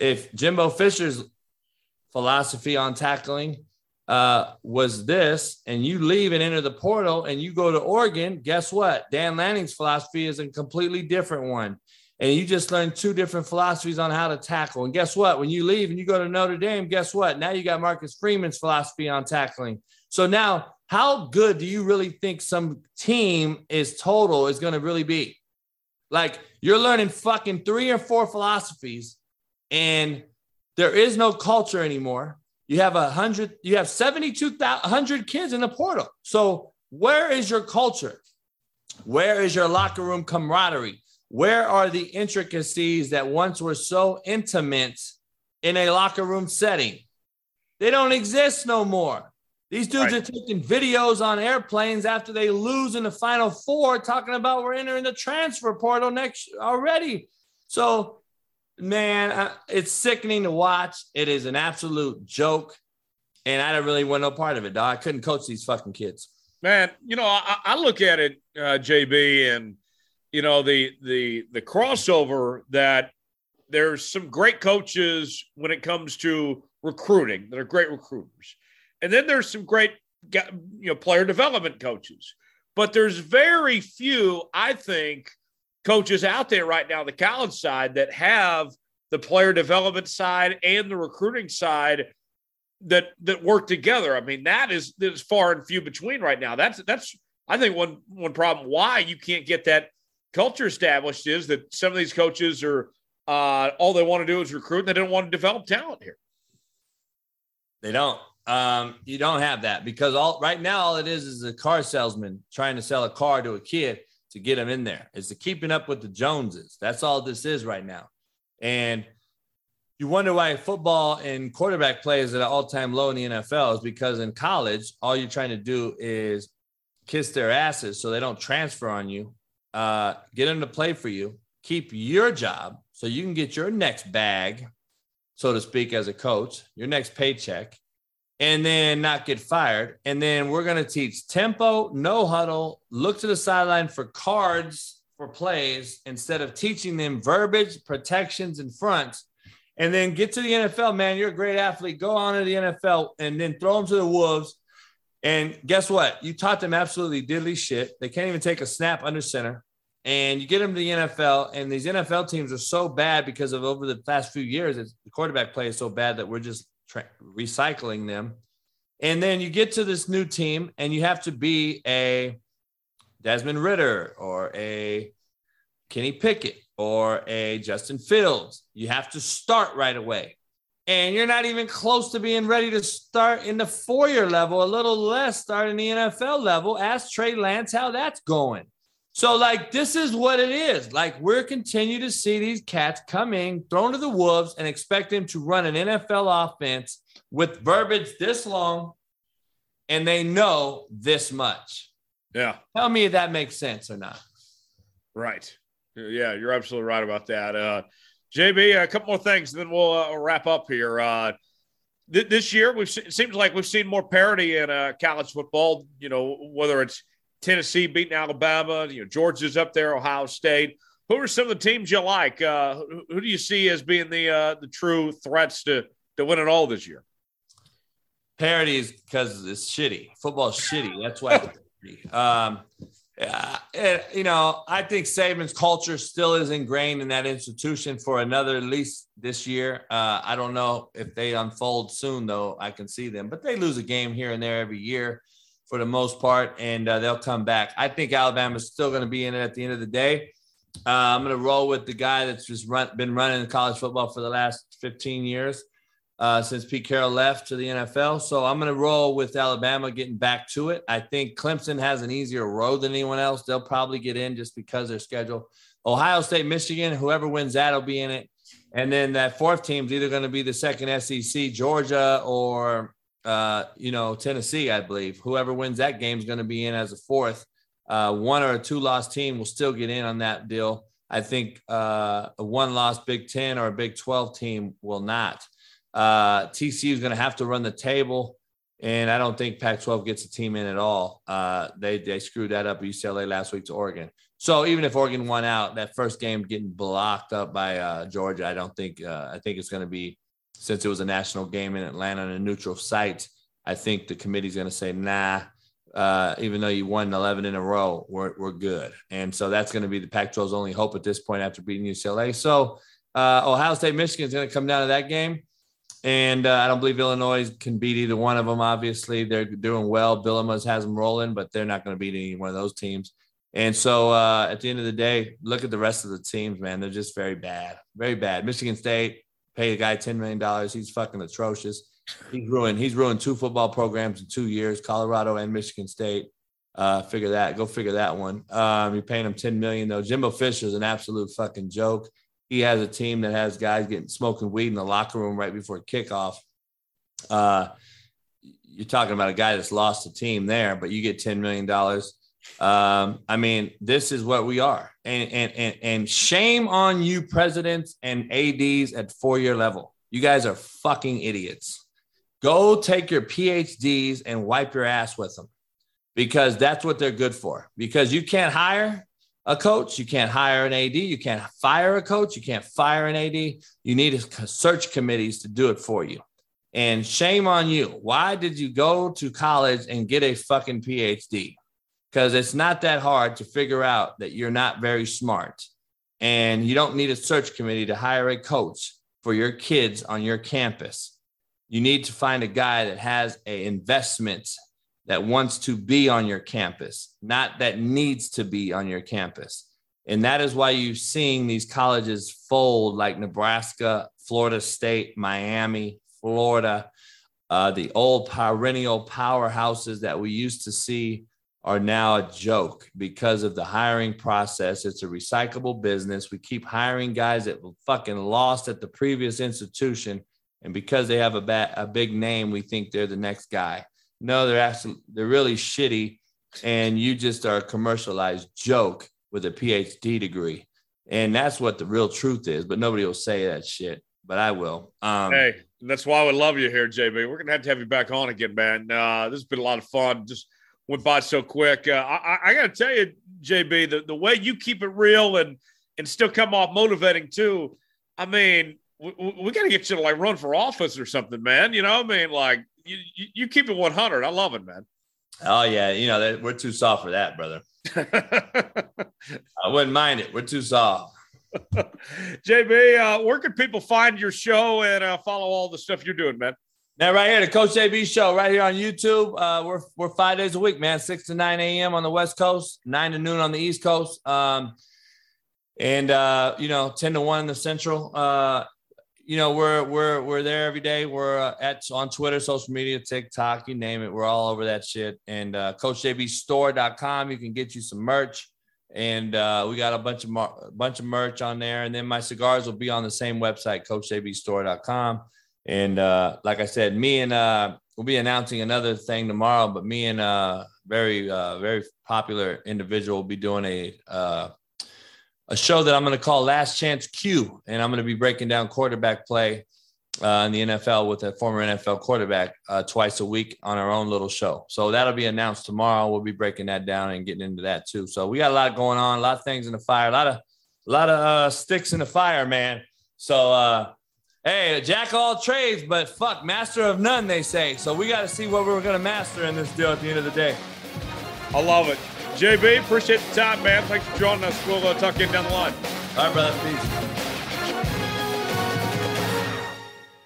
Speaker 3: If Jimbo Fisher's philosophy on tackling uh, was this, and you leave and enter the portal and you go to Oregon, guess what? Dan Lanning's philosophy is a completely different one and you just learned two different philosophies on how to tackle. And guess what? When you leave and you go to Notre Dame, guess what? Now you got Marcus Freeman's philosophy on tackling. So now, how good do you really think some team is total is going to really be? Like you're learning fucking three or four philosophies, and there is no culture anymore. You have a hundred, you have 72,000 kids in the portal. So where is your culture? Where is your locker room camaraderie? Where are the intricacies that once were so intimate in a locker room setting? They don't exist no more. These dudes right. are taking videos on airplanes after they lose in the final four, talking about we're entering the transfer portal next already. So, man, it's sickening to watch. It is an absolute joke. And I don't really want no part of it, dog. I couldn't coach these fucking kids.
Speaker 1: Man, you know, I, I look at it, uh, JB, and you know the the the crossover that there's some great coaches when it comes to recruiting that are great recruiters. And then there's some great you know player development coaches. But there's very few i think coaches out there right now the college side that have the player development side and the recruiting side that that work together. I mean that is that is far and few between right now. That's that's i think one one problem why you can't get that culture established is that some of these coaches are uh, all they want to do is recruit and they don't want to develop talent here.
Speaker 3: They don't. Um, you don't have that because all right now all it is is a car salesman trying to sell a car to a kid to get him in there. It's the keeping up with the Joneses. That's all this is right now. And you wonder why football and quarterback play is at an all-time low in the NFL is because in college, all you're trying to do is kiss their asses so they don't transfer on you, uh, get them to play for you, keep your job so you can get your next bag, so to speak, as a coach, your next paycheck, and then not get fired. And then we're going to teach tempo, no huddle, look to the sideline for cards for plays instead of teaching them verbiage, protections, and fronts. And then get to the NFL, man. You're a great athlete. Go on to the NFL and then throw them to the Wolves. And guess what? You taught them absolutely diddly shit. They can't even take a snap under center. And you get them to the NFL, and these NFL teams are so bad because of over the past few years, the quarterback play is so bad that we're just tra- recycling them. And then you get to this new team, and you have to be a Desmond Ridder or a Kenny Pickett or a Justin Fields. You have to start right away. And you're not even close to being ready to start in the four year level, a little less start in the NFL level. Ask Trey Lance how that's going. So, like, this is what it is. Like, we're continue to see these cats come in, thrown to the wolves, and expect them to run an NFL offense with verbiage this long, and they know this much.
Speaker 1: Yeah.
Speaker 3: Tell me if that makes sense or not.
Speaker 1: Right. Yeah, you're absolutely right about that. Uh, JB, a couple more things, and then we'll uh, wrap up here. Uh, th- this year, we've it seems like we've seen more parity in uh, college football. You know, whether it's Tennessee beating Alabama, you know, Georgia's up there, Ohio State. Who are some of the teams you like? Uh, who, do you see as being the uh, the true threats to to win it all this year?
Speaker 3: Parity is because it's shitty. Football's shitty. That's why. um, it, you know, I think Saban's culture still is ingrained in that institution for another at least this year. Uh, I don't know if they unfold soon, though. I can see them, but they lose a game here and there every year for the most part, and uh, they'll come back. I think Alabama's still going to be in it at the end of the day. Uh, I'm going to roll with the guy that's just run, been running college football for the last 15 years uh, since Pete Carroll left to the NFL. So I'm going to roll with Alabama getting back to it. I think Clemson has an easier road than anyone else. They'll probably get in just because their schedule. Ohio State, Michigan, whoever wins that will be in it. And then that fourth team is either going to be the second SEC, Georgia, or uh, you know Tennessee, I believe. Whoever wins that game is going to be in as a fourth. Uh, one or a two loss team will still get in on that deal. I think uh, a one loss Big Ten or a Big Twelve team will not. Uh, TCU is going to have to run the table, and I don't think Pac-12 gets a team in at all. Uh, they they screwed that up at UCLA last week to Oregon. So even if Oregon won out, that first game getting blocked up by uh, Georgia, I don't think. Uh, I think it's going to be since it was a national game in Atlanta on a neutral site. I think the committee's going to say, nah. Uh, even though you won 11 in a row, we're, we're good. And so that's going to be the Pac 12's only hope at this point after beating UCLA. So uh, Ohio State, Michigan is going to come down to that game. And uh, I don't believe Illinois can beat either one of them. Obviously, they're doing well. Bielema's has them rolling, but they're not going to beat any one of those teams. And so uh, at the end of the day, look at the rest of the teams, man. They're just very bad, very bad. Michigan State pay a guy ten million dollars. He's fucking atrocious. He's ruined. He's ruined two football programs in two years. Colorado and Michigan State. Uh, figure that. Go figure that one. Um, you're paying him ten million though. Jimbo Fisher's an absolute fucking joke he has a team that has guys getting smoking weed in the locker room right before kickoff. Uh, you're talking about a guy that's lost a team there, but you get $10 million. Um, I mean, this is what we are. And, and, and, and shame on you, presidents and ADs at four year level. You guys are fucking idiots. Go take your PhDs and wipe your ass with them because that's what they're good for. Because you can't hire a coach. You can't hire an AD. You can't fire a coach. You can't fire an AD. You need search committees to do it for you. And shame on you. Why did you go to college and get a fucking PhD? Because it's not that hard to figure out that you're not very smart. And you don't need a search committee to hire a coach for your kids on your campus. You need to find a guy that has an investment that wants to be on your campus, not that needs to be on your campus. And that is why you're seeing these colleges fold like Nebraska, Florida State, Miami, Florida, Uh, the old perennial powerhouses that we used to see are now a joke because of the hiring process. It's a recyclable business. We keep hiring guys that were fucking lost at the previous institution, and because they have a, ba- a big name, we think they're the next guy. No, they're actually they're really shitty, and you just are a commercialized joke with a PhD degree, and that's what the real truth is. But nobody will say that shit. But I will. Um,
Speaker 1: hey, that's why would love you here, JB. We're gonna have to have you back on again, man. Uh, this has been a lot of fun. Just went by so quick. Uh, I, I got to tell you, JB, the, the way you keep it real and and still come off motivating too. I mean, we, we got to get you to like run for office or something, man. You know, I mean, like you, you keep it 100. I love it, man.
Speaker 3: Oh yeah, you know we're too soft for that, brother. [laughs] I wouldn't mind it. We're too soft. [laughs]
Speaker 1: JB, uh, where can people find your show and uh, follow all the stuff you're doing, man?
Speaker 3: Now, right here, the Coach JB show, right here on YouTube. Uh, we're we're five days a week, man. Six to nine a.m. on the West Coast, nine to noon on the East Coast, um, and uh, you know, ten to one in the Central. Uh, you know, we're we're we're there every day. We're uh, at on Twitter, social media, TikTok, you name it. We're all over that shit. And uh, CoachJBStore.com, you can get you some merch, and uh, we got a bunch of mar- bunch of merch on there. And then my cigars will be on the same website, CoachJBStore.com. And uh, like I said, me and uh, we'll be announcing another thing tomorrow. But me and uh, very uh, very popular individual will be doing a uh, a show that I'm going to call Last Chance Q, and I'm going to be breaking down quarterback play uh, in the NFL with a former NFL quarterback uh, twice a week on our own little show. So that'll be announced tomorrow. We'll be breaking that down and getting into that too. So we got a lot going on, a lot of things in the fire, a lot of a lot of uh, sticks in the fire, man. So uh, hey, jack of all trades, but fuck, master of none, they say. So we got to see what we're going to master in this deal at the end of the day.
Speaker 1: I love it. JB, appreciate the time, man. Thanks for joining us. We'll uh, talk in down the line.
Speaker 3: All right, brother. Peace.